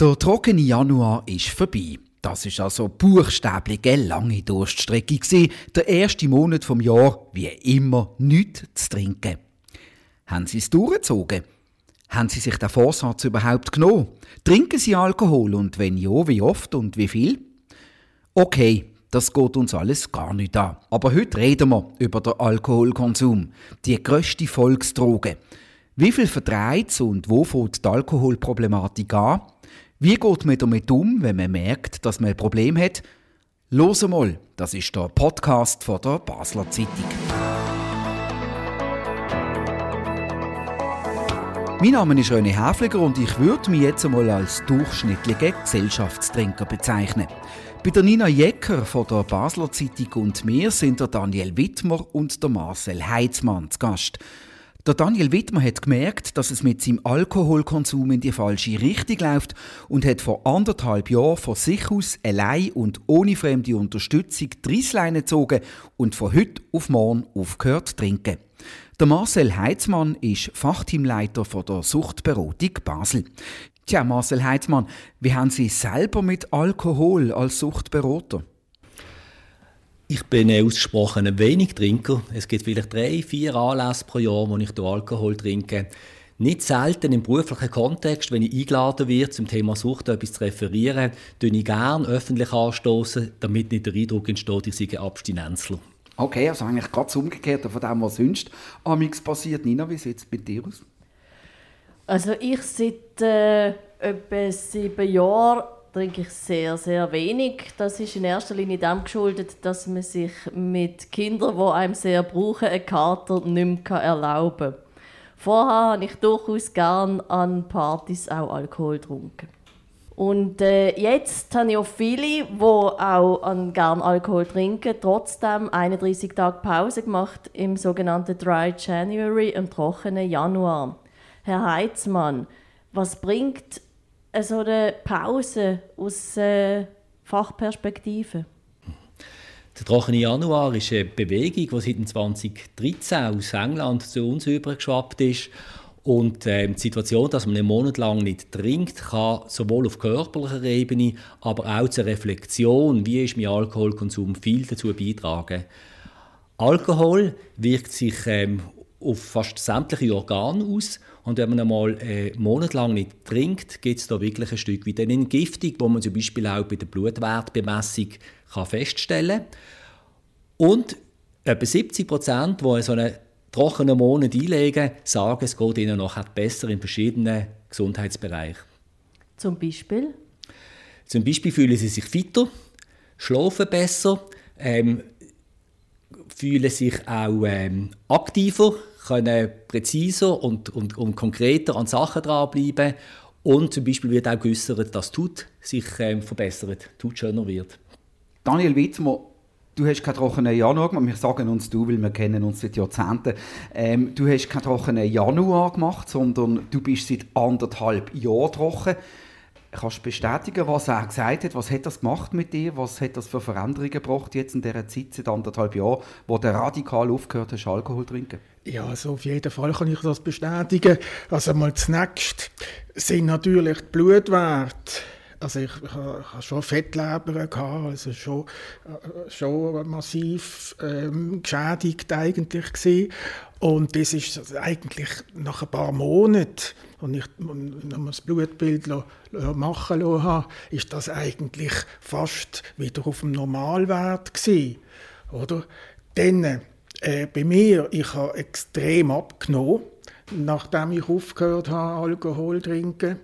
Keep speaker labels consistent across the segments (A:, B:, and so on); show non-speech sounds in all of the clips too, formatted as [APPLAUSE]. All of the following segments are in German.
A: Der trockene Januar ist vorbei. Das ist also buchstäblich eine lange Durststrecke gewesen. Der erste Monat vom Jahr, wie immer, nichts zu trinken. Haben Sie es durchgezogen? Haben Sie sich den Vorsatz überhaupt genommen? Trinken Sie Alkohol und wenn ja, wie oft und wie viel? Okay, das geht uns alles gar nicht an. Aber heute reden wir über den Alkoholkonsum, die grösste Volksdroge. Wie viel verdreht und wo fängt die Alkoholproblematik an? Wie geht man damit um, wenn man merkt, dass man ein Problem hat? Los mal, das ist der Podcast von der Basler Zeitung. Mein Name ist René Häfliger und ich würde mich jetzt einmal als durchschnittlicher Gesellschaftstrinker bezeichnen. Bei der Nina Jecker von der Basler Zeitung und mir sind der Daniel Wittmer und der Marcel Heitzmann zu Gast. Der Daniel Wittmer hat gemerkt, dass es mit seinem Alkoholkonsum in die falsche Richtung läuft und hat vor anderthalb Jahren von sich aus allein und ohne fremde Unterstützung die Reissleine gezogen und von heute auf morgen aufgehört zu trinken. Der Marcel Heitzmann ist Fachteamleiter von der Suchtberatung Basel. Tja, Marcel Heitzmann, wie haben Sie selber mit Alkohol als Suchtberater?
B: Ich bin ein ausgesprochener Wenigtrinker. Es gibt vielleicht drei, vier Anlässe pro Jahr, wo ich Alkohol trinke. Nicht selten im beruflichen Kontext, wenn ich eingeladen werde, zum Thema Sucht etwas zu referieren, tue ich gerne öffentlich anstoßen, damit nicht der Eindruck entsteht, ich sei ein Abstinenzler.
A: Okay, also eigentlich ganz umgekehrt von dem, was sonst amigs passiert. Nina, wie sieht es bei dir aus?
C: Also ich seit äh, etwa sieben Jahren trinke ich sehr, sehr wenig. Das ist in erster Linie dem geschuldet, dass man sich mit Kindern, die einem sehr brauchen, einen Kater nicht mehr erlauben kann. Vorher habe ich durchaus gern an Partys auch Alkohol getrunken. Und äh, jetzt habe ich auch viele, die auch an gern Alkohol trinken, trotzdem 31 Tage Pause gemacht im sogenannten Dry January, im trockenen Januar. Herr Heitzmann, was bringt so eine Pause aus äh, Fachperspektive?
B: Der trockene Januar ist eine Bewegung, die seit 2013 aus England zu uns übergeschwappt ist. Und äh, die Situation, dass man einen Monat lang nicht trinkt, kann sowohl auf körperlicher Ebene, aber auch zur Reflexion, wie ist mein Alkoholkonsum, viel dazu beitragen. Alkohol wirkt sich ähm, auf fast sämtliche Organe aus und wenn man einmal einen Monat lang nicht trinkt, gibt es da wirklich ein Stück wie eine Entgiftung, wo man zum Beispiel auch bei der Blutwertbemessung kann feststellen kann. Und etwa 70 Prozent, die so einen trockenen Monat einlegen, sagen, es geht ihnen nachher besser in verschiedenen Gesundheitsbereichen.
C: Zum Beispiel?
B: Zum Beispiel fühlen sie sich fitter, schlafen besser, ähm, fühlen sich auch ähm, aktiver, können präziser und, und, und konkreter an Sachen dranbleiben. Und zum Beispiel wird auch geäußert, dass Tut sich ähm, verbessert, Tut schöner wird.
A: Daniel Witzmer, du hast keinen trockenen Januar gemacht. Wir sagen uns du, weil wir kennen uns seit Jahrzehnten. Ähm, du hast keinen trockenen Januar gemacht, sondern du bist seit anderthalb Jahren trocken. Kannst du bestätigen, was er gesagt hat? Was hat das gemacht mit dir? Was hat das für Veränderungen gebracht jetzt in dieser Zeit, seit anderthalb Jahren, wo du radikal aufgehört hast, Alkohol zu trinken?
D: Ja, also auf jeden Fall kann ich das bestätigen. Also mal zunächst sind natürlich die Blutwerte also ich, ich habe schon Fettleber gehabt, also schon, äh, schon massiv ähm, geschädigt eigentlich gewesen. Und das ist eigentlich nach ein paar Monaten, und ich das Blutbild machen lassen habe, ist das eigentlich fast wieder auf dem Normalwert gewesen, oder? Dann, äh, bei mir, ich habe extrem abgenommen, nachdem ich aufgehört habe, Alkohol zu trinken.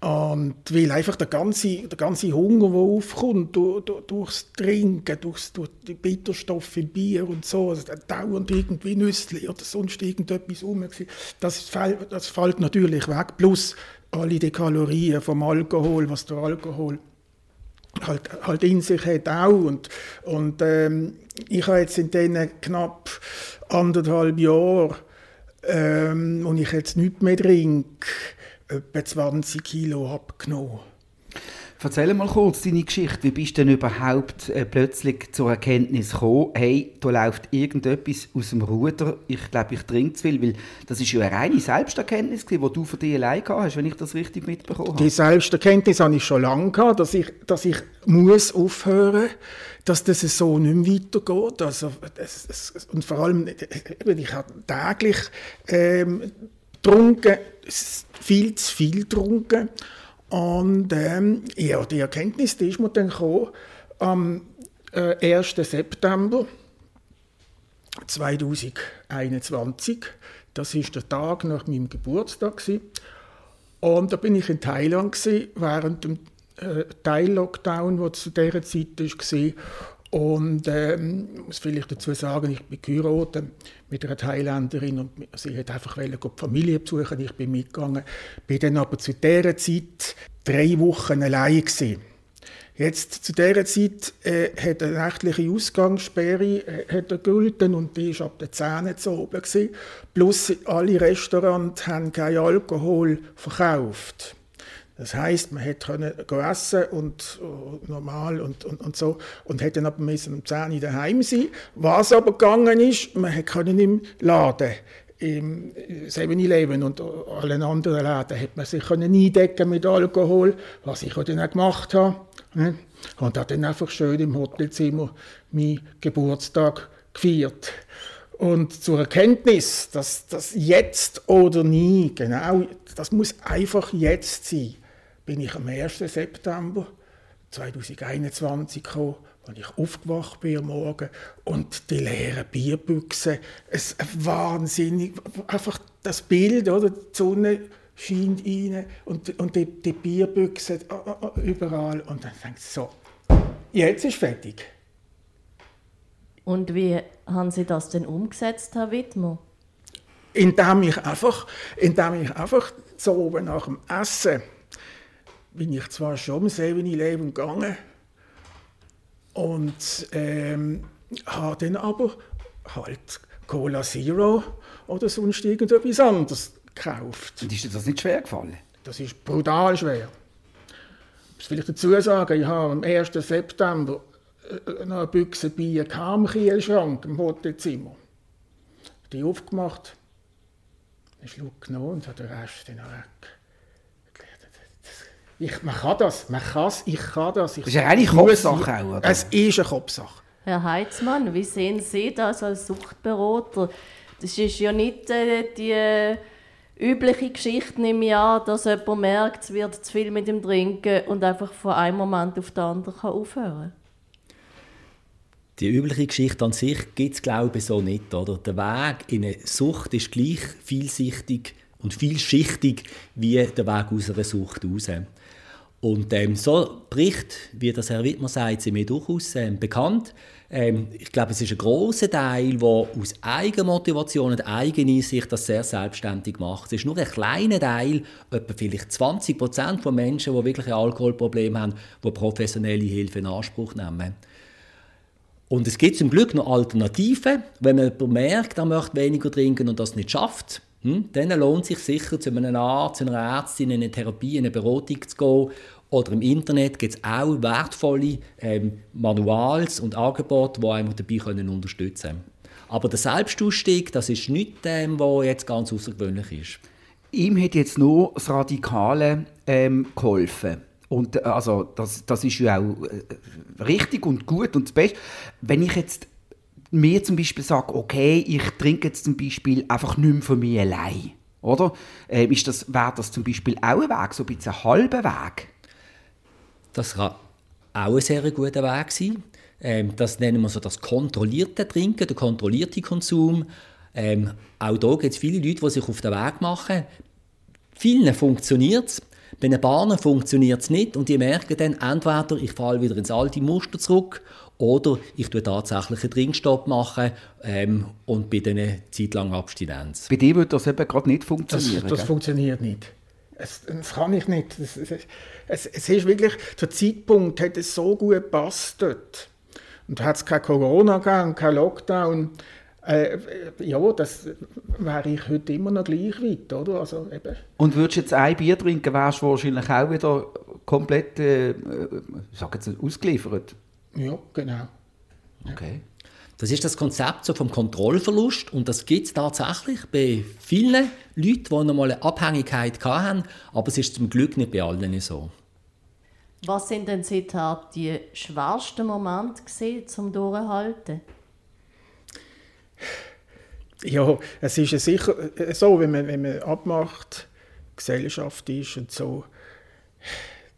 D: Und weil einfach der ganze, der ganze Hunger, der aufkommt, durch, durch, durchs Trinken, durchs, durch die Bitterstoffe im Bier und so, also dauernd irgendwie Nüsse oder sonst irgendetwas rum, das, fällt, das fällt natürlich weg. Plus alle die Kalorien vom Alkohol, was der Alkohol halt, halt in sich hat auch. Und, und ähm, ich habe jetzt in diesen knapp anderthalb Jahren, ähm, und ich jetzt nichts mehr trinke, etwa 20 Kilo abgenommen.
A: Erzähl mal kurz deine Geschichte. Wie bist du denn überhaupt äh, plötzlich zur Erkenntnis gekommen, hey, da läuft irgendetwas aus dem Ruder, ich glaube, ich trinke zu viel, weil das ist ja eine reine Selbsterkenntnis, die du für dich allein gehabt hast, wenn ich das richtig mitbekommen habe.
D: Die Selbsterkenntnis habe ich schon lange gehabt, dass ich, dass ich muss aufhören dass das so nicht mehr weitergeht. Also, das, das, und vor allem, ich habe täglich ähm, getrunken, viel zu viel getrunken. Und ähm, ja, die Erkenntnis die ist mir dann gekommen, am äh, 1. September 2021. Das ist der Tag nach meinem Geburtstag. Und da bin ich in Thailand gewesen, während dem äh, Teil-Lockdown, der zu dieser Zeit war. Und ähm, muss vielleicht dazu sagen, ich bin geheiratet mit einer Thailänderin und sie hat einfach die Familie besuchen. Ich bin mitgegangen, bin dann aber zu dieser Zeit drei Wochen allein gewesen. Jetzt zu dieser Zeit äh, hat eine nächtliche Ausgangssperre äh, hat und die war ab den Zähnen zu oben. Gewesen. Plus alle Restaurants haben keinen Alkohol verkauft. Das heißt, man hätte essen und uh, normal und, und, und so und hätte dann aber müssen um 10 Uhr daheim sein. Was aber gegangen ist, man hätte im Laden im 7-Eleven und allen anderen Läden hat man sich können eindecken mit Alkohol, was ich dann auch gemacht habe. Ne? Und habe dann einfach schön im Hotelzimmer meinen Geburtstag gefeiert. Und zur Erkenntnis, dass das jetzt oder nie, genau, das muss einfach jetzt sein bin ich am 1. September 2021 gekommen, als ich aufgewacht bin am Morgen und die leeren Bierbüchse, es wahnsinnig, einfach das Bild, oder, die Sonne scheint rein und, und die, die Bierbüchse äh, äh, überall und dann denke ich so, jetzt ist fertig.
C: Und wie haben Sie das denn umgesetzt, Herr Wittmer?
D: Indem ich einfach, indem ich einfach so oben nach dem Essen bin ich zwar schon im 7-Eleven gegangen und ähm, habe dann aber halt Cola Zero oder sonst irgendetwas anderes gekauft.
A: Und ist dir das nicht schwer gefallen?
D: Das ist brutal schwer. Ich muss vielleicht dazu sagen, ich habe am 1. September äh, noch eine Büchse Bier im Kühlschrank im Hotelzimmer. Die aufgemacht, einen Schluck genommen und habe den Rest dann weg. Ich, man kann das, man kann es, ich kann das. Ich
A: das ist ja eine Kopfsache auch, oder?
D: Es ist eine Kopfsache.
C: Herr Heitzmann, wie sehen Sie das als Suchtberater? Das ist ja nicht äh, die übliche Geschichte im Jahr, dass jemand merkt, es wird zu viel mit dem Trinken und einfach von einem Moment auf den anderen kann aufhören
B: Die übliche Geschichte an sich gibt es, glaube ich, so nicht. Oder? Der Weg in eine Sucht ist gleich vielschichtig und vielschichtig wie der Weg aus einer Sucht heraus. Und ähm, so Bericht, wie das Herr Wittmer sagt, sind mir durchaus ähm, bekannt. Ähm, ich glaube, es ist ein großer Teil, der aus Eigenmotivation und Eigeneinsicht das sehr selbstständig macht. Es ist nur ein kleiner Teil, etwa vielleicht 20 Prozent von Menschen, die wirklich ein Alkoholproblem haben, die professionelle Hilfe in Anspruch nehmen. Und es gibt zum Glück noch Alternativen. Wenn man merkt, er möchte weniger trinken und das nicht schafft, hm? Dann lohnt es sich sicher, zu einem Arzt, zu einer Ärztin in eine Therapie, in eine Beratung zu gehen. Oder im Internet gibt es auch wertvolle ähm, Manuals und Angebote, die einem dabei können unterstützen können. Aber der Selbstausstieg, das ist nicht dem, was jetzt ganz außergewöhnlich ist.
A: Ihm hat jetzt nur das Radikale ähm, geholfen. Und äh, also das, das ist ja auch äh, richtig und gut und das Beste. Wenn ich jetzt mir zum Beispiel sage, okay, ich trinke jetzt zum Beispiel einfach nicht mehr von mir allein, oder? Ähm, ist das, wäre das zum Beispiel auch ein Weg, so ein bisschen ein halber Weg?
B: Das kann auch ein sehr guter Weg sein. Ähm, das nennen wir so das kontrollierte Trinken, der kontrollierte Konsum. Ähm, auch da gibt es viele Leute, die sich auf den Weg machen. Vielen funktioniert es, bei den Bahnen funktioniert es nicht und die merken dann entweder, ich falle wieder ins alte Muster zurück oder ich tue tatsächlich einen Trinkstopp machen ähm, und bin dann eine Zeit lang Abstinenz.
A: Bei dir würde das eben gerade nicht funktionieren.
D: Das, das funktioniert nicht. Es, das kann ich nicht. Es, es, es, ist wirklich, der Zeitpunkt hat es so gut gepasst dort. Und hat es kein Corona gegeben, kein Lockdown. Äh, ja, das wäre ich heute immer noch gleich weit, oder? Also, eben.
A: Und würdest du jetzt ein Bier trinken, wärst du wahrscheinlich auch wieder komplett, äh, ich sage jetzt, ausgeliefert.
D: Ja, genau.
A: Okay.
B: Das ist das Konzept so vom Kontrollverlust und das gibt es tatsächlich bei vielen Leuten, die noch mal eine Abhängigkeit hatten, aber es ist zum Glück nicht bei allen so.
C: Was sind denn seither die schwersten Momente gewesen, zum Durchhalten?
D: Ja, es ist ja sicher so, wenn man, wenn man abmacht, Gesellschaft ist und so,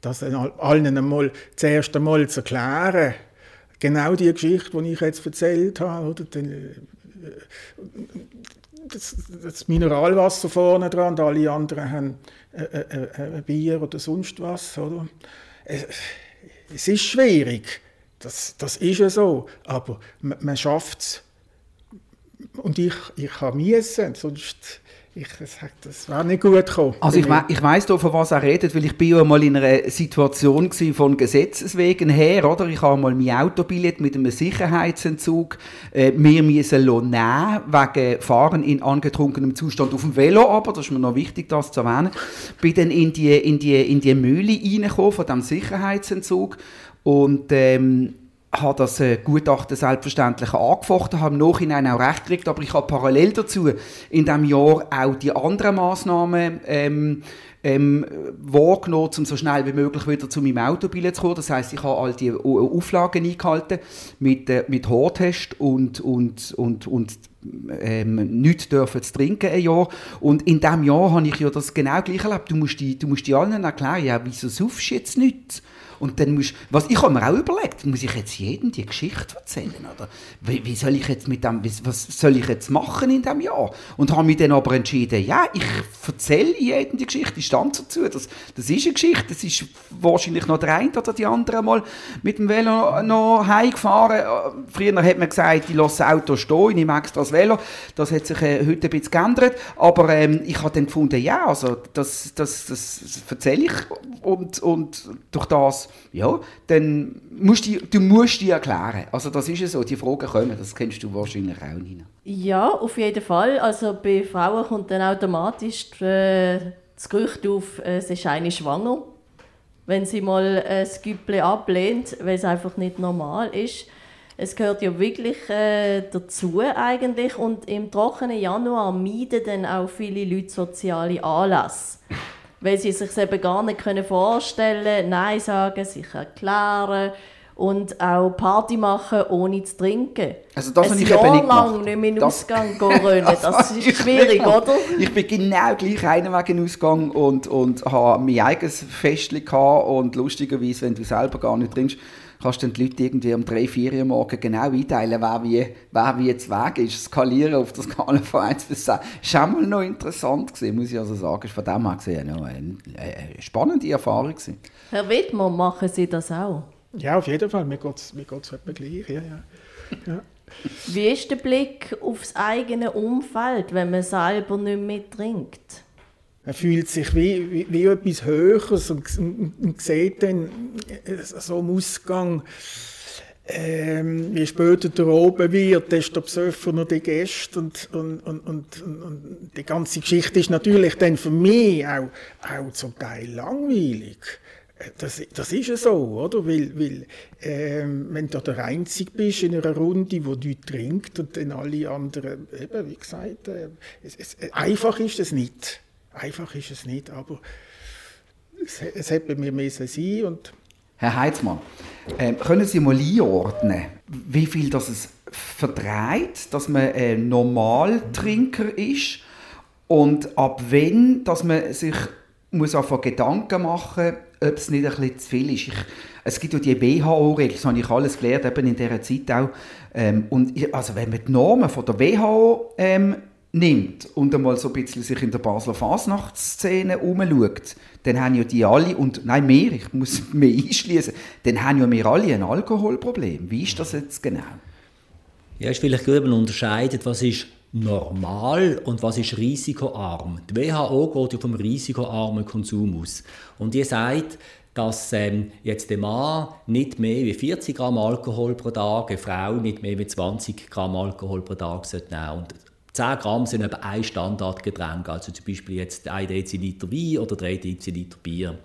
D: das allen einmal das erste Mal zu erklären, genau die Geschichte, die ich jetzt erzählt habe, oder? Äh, das, das Mineralwasser vorne dran und alle anderen haben ein äh, äh, Bier oder sonst was. Oder? Es ist schwierig, das, das ist ja so, aber man, man schafft es. Und ich, ich habe müssen, sonst ich sage, das wäre nicht gut gekommen.
A: Also ich, we ich weiss doch, von was er redet, weil ich bin ja mal in einer Situation von Gesetzeswegen her, oder? Ich habe mal mein Autobillett mit einem Sicherheitsentzug äh, mir müssen wegen Fahren in angetrunkenem Zustand auf dem Velo, aber das ist mir noch wichtig, das zu erwähnen. Bin dann in die, in die, in die Mühle reingekommen von diesem Sicherheitsentzug und ähm, habe das äh, Gutachten selbstverständlich angefochten, habe im Nachhinein auch recht gekriegt, aber ich habe parallel dazu in diesem Jahr auch die anderen Massnahmen ähm, ähm, wahrgenommen, um so schnell wie möglich wieder zu meinem Autobillett zu kommen. Das heißt, ich habe all die Auflagen eingehalten mit, äh, mit Haartest und, und, und, und ähm, nichts dürfen zu trinken ein Jahr. Und in diesem Jahr habe ich ja das genau gleich erlebt. Du musst die, du musst die allen erklären, ja, wieso saufst du jetzt nichts? Und dann musst, was ich habe mir auch überlegt, muss ich jetzt jedem die Geschichte erzählen oder wie, wie soll ich jetzt mit dem, was soll ich jetzt machen in diesem Jahr? Und habe mich dann aber entschieden, ja, ich erzähle jedem die Geschichte, ich stand dazu, das, das ist eine Geschichte, das ist wahrscheinlich noch der eine oder die andere mal mit dem Velo noch heimgefahren. Früher hat man gesagt, ich lasse das Auto stehen, ich nehme extra das Velo, das hat sich äh, heute ein bisschen geändert, aber ähm, ich habe dann gefunden, ja, also das, das, das, das erzähle ich und, und durch das ja, dann musst du, du musst die erklären. Also das ist ja so, die Fragen kommen, das kennst du wahrscheinlich auch, Nina.
C: Ja, auf jeden Fall. Also bei Frauen kommt dann automatisch äh, das Gerücht auf, äh, sie ist eine schwanger. Wenn sie mal ein Güppli ablehnt, weil es einfach nicht normal ist. Es gehört ja wirklich äh, dazu eigentlich und im trockenen Januar meiden dann auch viele Leute soziale Anlässe weil sie sich eben gar nicht vorstellen können, Nein sagen, sich erklären und auch Party machen, ohne zu trinken.
A: Also das
C: ein
A: ich
C: Jahr
A: eben nicht
C: lang
A: gemacht.
C: nicht mehr in den
A: das,
C: Ausgang gehen können, [LAUGHS] das ist schwierig, oder?
A: Ich bin genau gleich einer wegen den Ausgang und, und habe mein eigenes Festchen gehabt und lustigerweise, wenn du selber gar nicht trinkst, kannst du dann die Leute irgendwie um drei, vier Uhr morgen genau einteilen, wer wie, wer wie jetzt weg ist, skalieren auf der Skala von 1 bis 10. Das war auch mal noch interessant, gewesen, muss ich also sagen. Von dem her gesehen ja, eine, eine spannende Erfahrung. Gewesen.
C: Herr Wittmann, machen Sie das auch?
D: Ja, auf jeden Fall. Mir geht es mir geht's etwa gleich. Ja, ja. Ja.
C: Wie ist der Blick aufs eigene Umfeld, wenn man selber nicht mehr trinkt?
D: Man fühlt sich wie, wie, wie etwas Höheres und, und, und sieht dann so im Ausgang, ähm, je später der oben wird, desto besoffener die Gäste und, und, und, und, und, die ganze Geschichte ist natürlich dann für mich auch, auch zum Teil langweilig. Das, das ist ja so, oder? Weil, weil ähm, wenn du der Einzige bist in einer Runde, wo du trinkt und dann alle anderen, eben, wie gesagt, äh, es, es, einfach ist es nicht. Einfach ist es nicht, aber es, es hätte bei mir müssen sein und
A: Herr Heizmann, äh, können Sie mal einordnen, wie viel das es vertreibt, dass man ein Normaltrinker ist und ab wann, dass man sich muss einfach Gedanken machen ob es nicht ein bisschen zu viel ist. Ich, es gibt ja die WHO-Regeln, das habe ich alles gelernt, eben in dieser Zeit auch. Ähm, und ich, also wenn man die Normen von der WHO ähm, nimmt und einmal so ein bisschen sich in der Basler Fasnachtsszene umschaut, dann haben ja die alle, und nein, mehr, ich muss [LAUGHS] mehr einschließen, dann haben ja wir alle ein Alkoholproblem. Wie ist das jetzt genau?
B: Ja, ist vielleicht gut, man unterscheidet, was ist normal und was ist risikoarm. Die WHO geht ja vom risikoarmen Konsum aus. Und ihr sagt, dass ähm, jetzt der Mann nicht mehr wie 40 Gramm Alkohol pro Tag, eine Frau nicht mehr wie 20 Gramm Alkohol pro Tag nehmen sollte. 10 Gramm sind eben ein Standardgetränk, also zum Beispiel jetzt 1 Deziliter Wein oder 3 Deziliter Bier.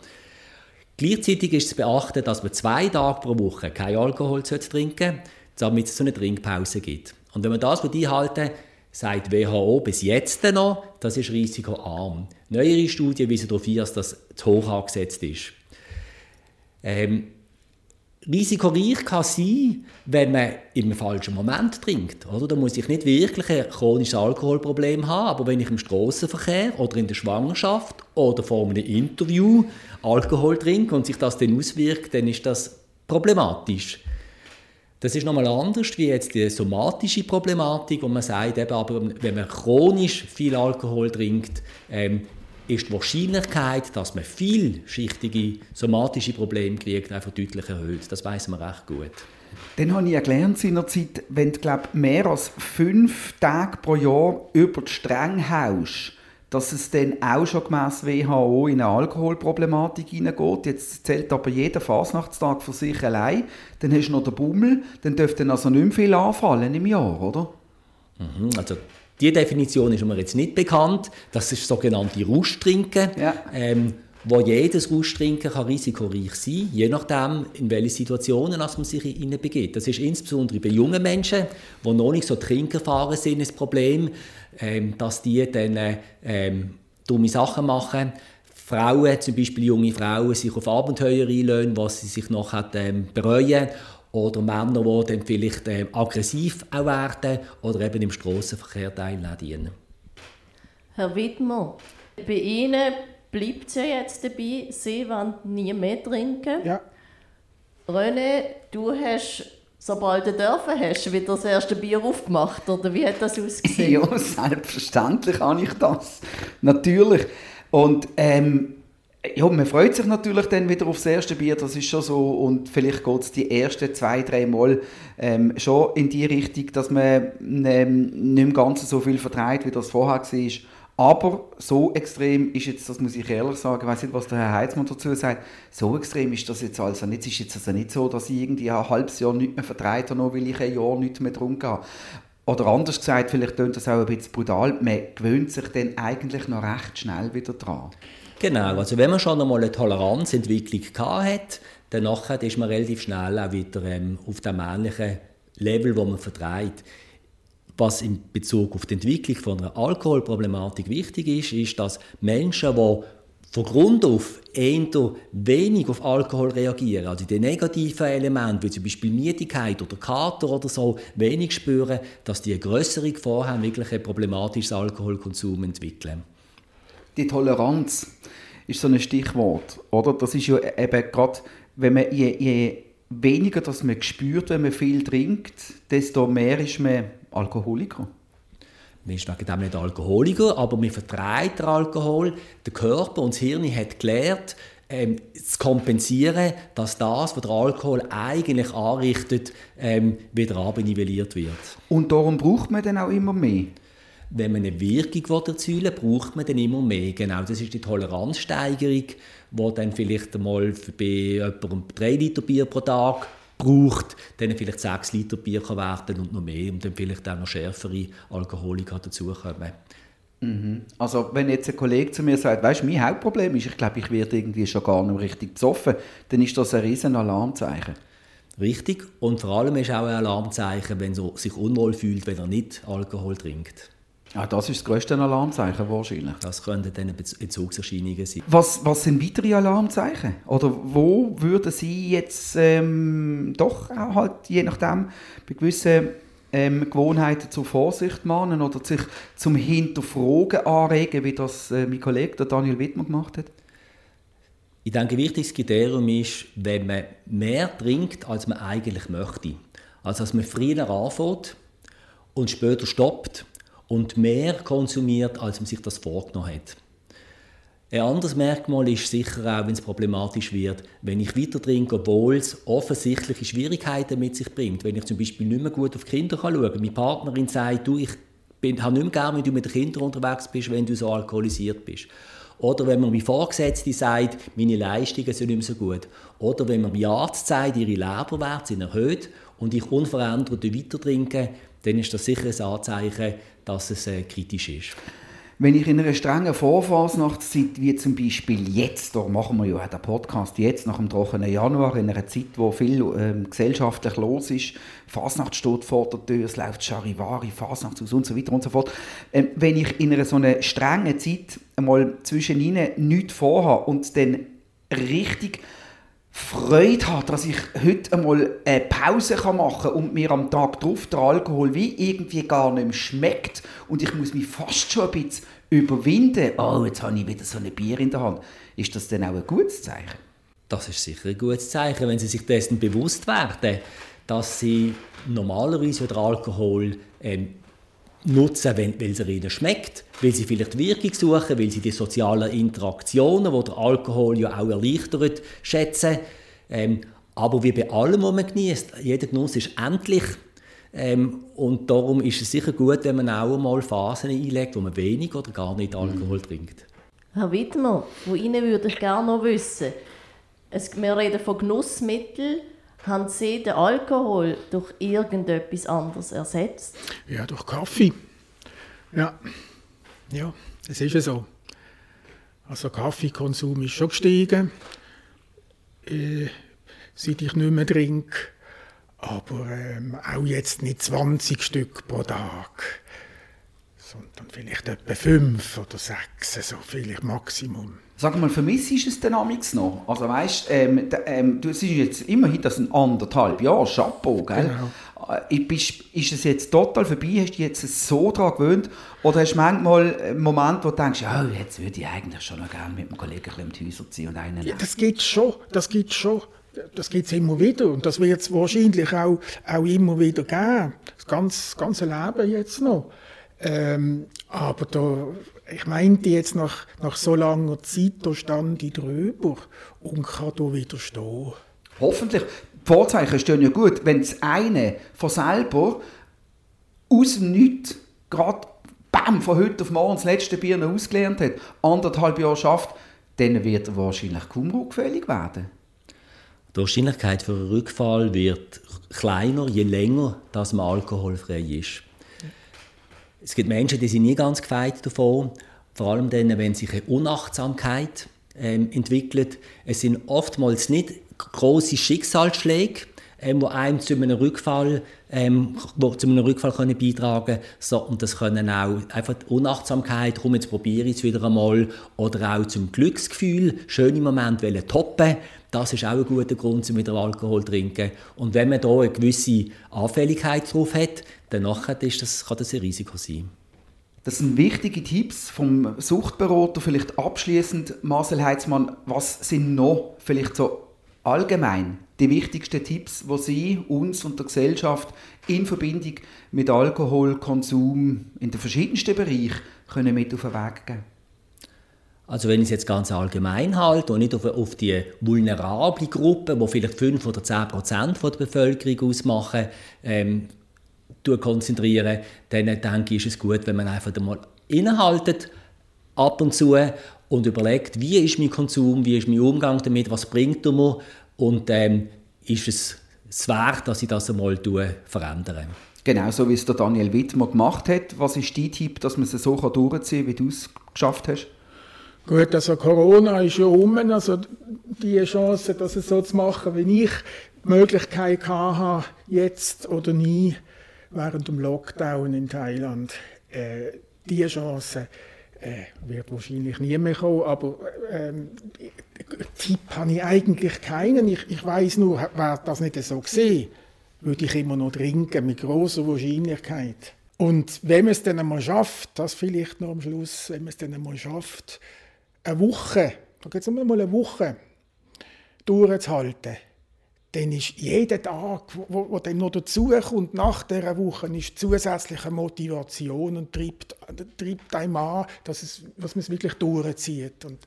B: Gleichzeitig ist zu beachten, dass man zwei Tage pro Woche kein Alkohol trinken sollte, damit es so eine Trinkpause gibt. Und wenn man das einhalten sagt WHO bis jetzt noch, das ist risikoarm. Neuere Studien weisen darauf hin, dass das zu hoch angesetzt ist. Ähm, risikoreich kann sein, wenn man im falschen Moment trinkt. Oder? Da muss ich nicht wirklich ein chronisches Alkoholproblem haben, aber wenn ich im Straßenverkehr oder in der Schwangerschaft oder vor einem Interview Alkohol trinke und sich das dann auswirkt, dann ist das problematisch. Das ist nochmal anders wie jetzt die somatische Problematik, wo man sagt, eben, aber wenn man chronisch viel Alkohol trinkt, ähm, ist die Wahrscheinlichkeit, dass man vielschichtige somatische Probleme kriegt, einfach deutlich erhöht. Das weiß man recht gut.
A: Dann habe ich gelernt seinerzeit, wenn du glaub, mehr als fünf Tage pro Jahr über die Stränge haust, dass es dann auch schon gemäss WHO in eine Alkoholproblematik hineingeht. Jetzt zählt aber jeder Fasnachtstag für sich allein. Dann hast du noch den Bummel, dann dürfte also nicht mehr viel anfallen im Jahr, oder?
B: Mhm, also die Definition ist mir jetzt nicht bekannt. Das ist das sogenannte Ruschtrinken. Ja. Ähm, wo jedes Ruschtrinken kann risikoreich sein, je nachdem, in welche Situationen man sich in begeht. Das ist insbesondere bei jungen Menschen, die noch nicht so trinkerfahren sind, das Problem, ähm, dass die dann ähm, dumme Sachen machen. Frauen, zum Beispiel junge Frauen, sich auf Abenteuer einlösen, was sie sich nachher ähm, bereuen oder Männer, die dann vielleicht äh, aggressiv auch werden oder eben im Strassenverkehr teilnehmen.
C: Herr Wittmer, bei Ihnen bleibt es ja jetzt dabei, Sie wollen nie mehr trinken.
D: Ja.
C: René, du hast, sobald du dürfen hast, wieder das erste Bier aufgemacht, oder wie hat das ausgesehen? [LAUGHS]
A: ja, selbstverständlich habe ich das. Natürlich. Und ähm, ja, man freut sich natürlich dann wieder aufs erste Bier, das ist schon so. Und vielleicht geht es die ersten zwei, drei Mal ähm, schon in die Richtung, dass man ähm, nicht im Ganzen so viel vertreibt, wie das vorher war. Aber so extrem ist jetzt, das muss ich ehrlich sagen, ich weiß nicht, was der Herr Heizmann dazu sagt, so extrem ist das jetzt also nicht. Es ist jetzt also nicht so, dass ich irgendwie ein halbes Jahr nicht mehr vertreibt habe, nur weil ich ein Jahr nicht mehr getrunken habe. Oder anders gesagt, vielleicht klingt das auch ein bisschen brutal, man gewöhnt sich dann eigentlich noch recht schnell wieder dran.
B: Genau, also wenn man schon einmal eine Toleranzentwicklung hat, dann ist man relativ schnell auch wieder ähm, auf dem ähnlichen Level, wo man vertreibt. Was in Bezug auf die Entwicklung von einer Alkoholproblematik wichtig ist, ist, dass Menschen, die von Grund auf eher wenig auf Alkohol reagieren, also die negativen Elemente, wie zum Beispiel Müdigkeit oder Kater oder so, wenig spüren, dass die eine größere Gefahr haben, wirklich ein problematisches Alkoholkonsum entwickeln.
A: Die Toleranz ist so ein Stichwort, oder? Das ist ja eben gerade, wenn man je, je weniger das man spürt, wenn man viel trinkt, desto mehr ist man Alkoholiker.
B: Man ist wegen dem nicht Alkoholiker, aber man vertreibt den Alkohol. Der Körper und das Hirn hat gelernt, ähm, zu kompensieren, dass das, was der Alkohol eigentlich anrichtet, ähm, wieder abnivelliert wird.
A: Und darum braucht man dann auch immer mehr?
B: Wenn man eine Wirkung erzielen will, braucht man dann immer mehr. Genau, das ist die Toleranzsteigerung, die dann vielleicht einmal bei jemandem 3 Liter Bier pro Tag braucht, dann vielleicht 6 Liter Bier kann werden und noch mehr und dann vielleicht auch noch schärfere Alkoholiker dazukommen.
A: Mhm. Also wenn jetzt ein Kollege zu mir sagt, weißt du, mein Hauptproblem ist, ich glaube, ich werde irgendwie schon gar nicht richtig besoffen, dann ist das ein riesen Alarmzeichen.
B: Richtig. Und vor allem ist auch ein Alarmzeichen, wenn er sich unwohl fühlt, wenn er nicht Alkohol trinkt.
A: Ja, das ist das grösste Alarmzeichen wahrscheinlich.
B: Das könnten dann Entzugserscheinungen sein.
A: Was, was sind weitere Alarmzeichen? Oder wo würden Sie jetzt ähm, doch auch halt, je nachdem, bei gewissen ähm, Gewohnheiten zur Vorsicht mahnen oder sich zum Hinterfragen anregen, wie das äh, mein Kollege Daniel Wittmann gemacht hat?
B: Ich denke, ein wichtiges Kriterium ist, wenn man mehr trinkt, als man eigentlich möchte. Also, dass man früher anfängt und später stoppt und mehr konsumiert, als man sich das vorgenommen hat. Ein anderes Merkmal ist sicher auch, wenn es problematisch wird, wenn ich weiter trinke, obwohl es offensichtliche Schwierigkeiten mit sich bringt. Wenn ich zum Beispiel nicht mehr gut auf die Kinder schauen kann. Meine Partnerin sagt, du, ich bin, habe nicht mehr gerne, wenn du mit den Kindern unterwegs bist, wenn du so alkoholisiert bist. Oder wenn man wie Vorgesetzte sagt, meine Leistungen sind nicht mehr so gut. Oder wenn man wie Arzt sagt, ihre Leberwerte sind erhöht und ich unverändert weiter trinke, dann ist das sicher ein Anzeichen, dass es äh, kritisch ist.
A: wenn ich in einer strengen Vorfasnachtszeit, wie zum Beispiel jetzt, da machen wir ja den Podcast jetzt, nach dem trockenen Januar, in einer Zeit, wo viel ähm, gesellschaftlich los ist, Fasnacht steht vor der Tür, es läuft Charivari, Fasnachtshaus und so weiter und so fort. Ähm, wenn ich in einer so einer strengen Zeit einmal zwischen ihnen nichts vorhabe und dann richtig Freude habe, dass ich heute einmal eine Pause machen kann und mir am Tag drauf der Alkohol wie irgendwie gar nicht mehr schmeckt und ich muss mich fast schon ein bisschen überwinden. Oh, jetzt habe ich wieder so ein Bier in der Hand. Ist das dann auch ein gutes Zeichen?
B: Das ist sicher ein gutes Zeichen, wenn Sie sich dessen bewusst werden, dass Sie normalerweise den Alkohol ähm, nutzen, wenn, weil es ihnen schmeckt, weil sie vielleicht Wirkung suchen, weil sie die sozialen Interaktionen, die der Alkohol ja auch erleichtert, schätzen. Ähm, aber wie bei allem, was man genießt, jeder Genuss ist endlich. Ähm, und darum ist es sicher gut, wenn man auch einmal Phasen einlegt, wo man wenig oder gar nicht Alkohol trinkt.
C: Herr Wittmer, von Ihnen würde ich gerne noch wissen, es, wir reden von Genussmitteln, haben Sie den Alkohol durch irgendetwas anderes ersetzt?
D: Ja, durch Kaffee. Ja, ja, es ist ja so. Also Kaffeekonsum ist schon gestiegen, äh, seit ich nicht mehr trinke. Aber ähm, auch jetzt nicht 20 Stück pro Tag, sondern vielleicht etwa 5 oder 6, so vielleicht Maximum.
A: Sag mal, vermisst du es denn noch? Also weißt, ähm, ähm, du siehst jetzt immerhin das ein anderthalb Jahre, Chapeau, gell? Genau. Äh, bist, ist es jetzt total vorbei? Hast du dich jetzt so daran gewöhnt? Oder hast du manchmal einen Moment, wo du denkst, oh, jetzt würde ich eigentlich schon noch gerne mit einem Kollegen ein bisschen um die Häuser ziehen und einen
D: ja, Das geht schon, das geht schon. Das gibt es immer wieder und das wird es wahrscheinlich auch, auch immer wieder geben. Das ganze, ganze Leben jetzt noch. Ähm, aber da, ich meinte jetzt nach, nach so langer Zeit, da stand ich drüber und kann da wieder stehen.
A: Hoffentlich. Die Vorzeichen stehen ja gut. Wenn das eine von selber aus dem Nichts gerade bam, von heute auf morgen das letzte Bier noch ausgelernt hat, anderthalb Jahre schafft, dann wird er wahrscheinlich kaum rückfällig werden.
B: Die Wahrscheinlichkeit für einen Rückfall wird kleiner, je länger dass man alkoholfrei ist. Es gibt Menschen, die sind nie ganz gefeit davon, vor allem dann, wenn sich eine Unachtsamkeit ähm, entwickelt. Es sind oftmals nicht große Schicksalsschläge, ähm, die einem zu einem Rückfall, ähm, wo zu einem Rückfall können beitragen können, sondern das können auch einfach die Unachtsamkeit, komm, jetzt probiere ich es wieder einmal, oder auch zum Glücksgefühl, schöne Momente toppen das ist auch ein guter Grund, um wieder Alkohol zu trinken. Und wenn man da eine gewisse Anfälligkeit drauf hat, dann ist das, kann das ein Risiko sein.
A: Das sind wichtige Tipps vom Suchtberater. Vielleicht abschließend, Marcel Heitzmann, was sind noch vielleicht so allgemein die wichtigsten Tipps, die Sie uns und der Gesellschaft in Verbindung mit Alkoholkonsum in den verschiedensten Bereichen können mit auf den Weg geben?
B: Also wenn ich es jetzt ganz allgemein halte und nicht auf, auf die vulnerable Gruppe, wo vielleicht 5 oder 10 Prozent der Bevölkerung ausmachen, ähm, konzentrieren, dann denke ich, ist es gut, wenn man einfach mal innehaltet, ab und zu, und überlegt, wie ist mein Konsum, wie ist mein Umgang damit, was bringt er mir und ähm, ist es es wert, dass ich das einmal verändere.
A: Genau, so wie es der Daniel Wittmer gemacht hat. Was ist dein Tipp, dass man es so durchziehen kann, wie du es geschafft hast?
D: Gut, also Corona ist ja um, also die Chance, das so zu machen, wie ich die Möglichkeit hatte, jetzt oder nie, während dem Lockdown in Thailand, äh, diese Chance äh, wird wahrscheinlich nie mehr kommen, aber ähm, Tipp habe ich eigentlich keinen. Ich, ich weiß nur, wäre das nicht so gesehen, würde ich immer noch trinken, mit großer Wahrscheinlichkeit. Und wenn man es dann einmal schafft, das vielleicht noch am Schluss, wenn man es dann einmal schafft, eine Woche, da geht es um eine Woche, durchzuhalten, dann ist jeder Tag, wo, wo dann noch dazukommt, nach dieser Woche, ist zusätzliche Motivation und treibt, treibt einem an, dass, es, dass man es wirklich durchzieht. Und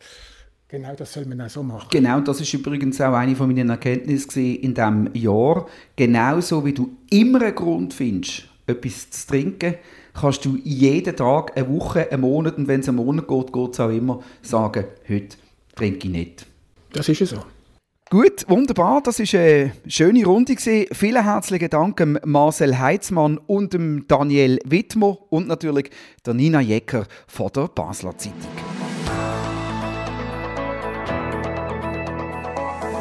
D: genau das soll man auch so machen.
A: Genau, das ist übrigens auch eine von meinen Erkenntnissen in diesem Jahr. Genauso wie du immer einen Grund findest, etwas zu trinken, kannst du jeden Tag, eine Woche, einen Monat und wenn es einen Monat geht, geht es auch immer, sagen, heute trinke ich nicht.
D: Das ist so.
A: Gut, wunderbar. Das ist eine schöne Runde. Gewesen. Vielen herzlichen Dank Marcel Heitzmann und Daniel Wittmer und natürlich der Nina Jecker von der Basler Zeitung.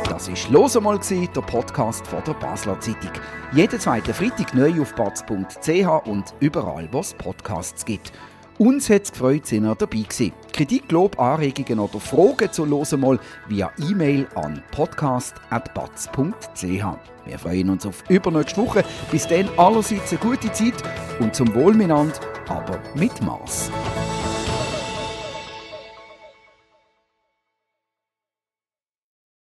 A: Das war «Los einmal», der Podcast von der Basler Zeitung. Jeden zweiten Freitag neu auf batz.ch und überall, wo es Podcasts gibt. Uns hat es gefreut, sind ihr dabei gewesen. Kritik, Lob, Anregungen oder Fragen zu «Los einmal» via E-Mail an podcast.batz.ch. Wir freuen uns auf übernächste Woche. Bis dann allerseits eine gute Zeit und zum Wohl miteinander, aber mit Maß.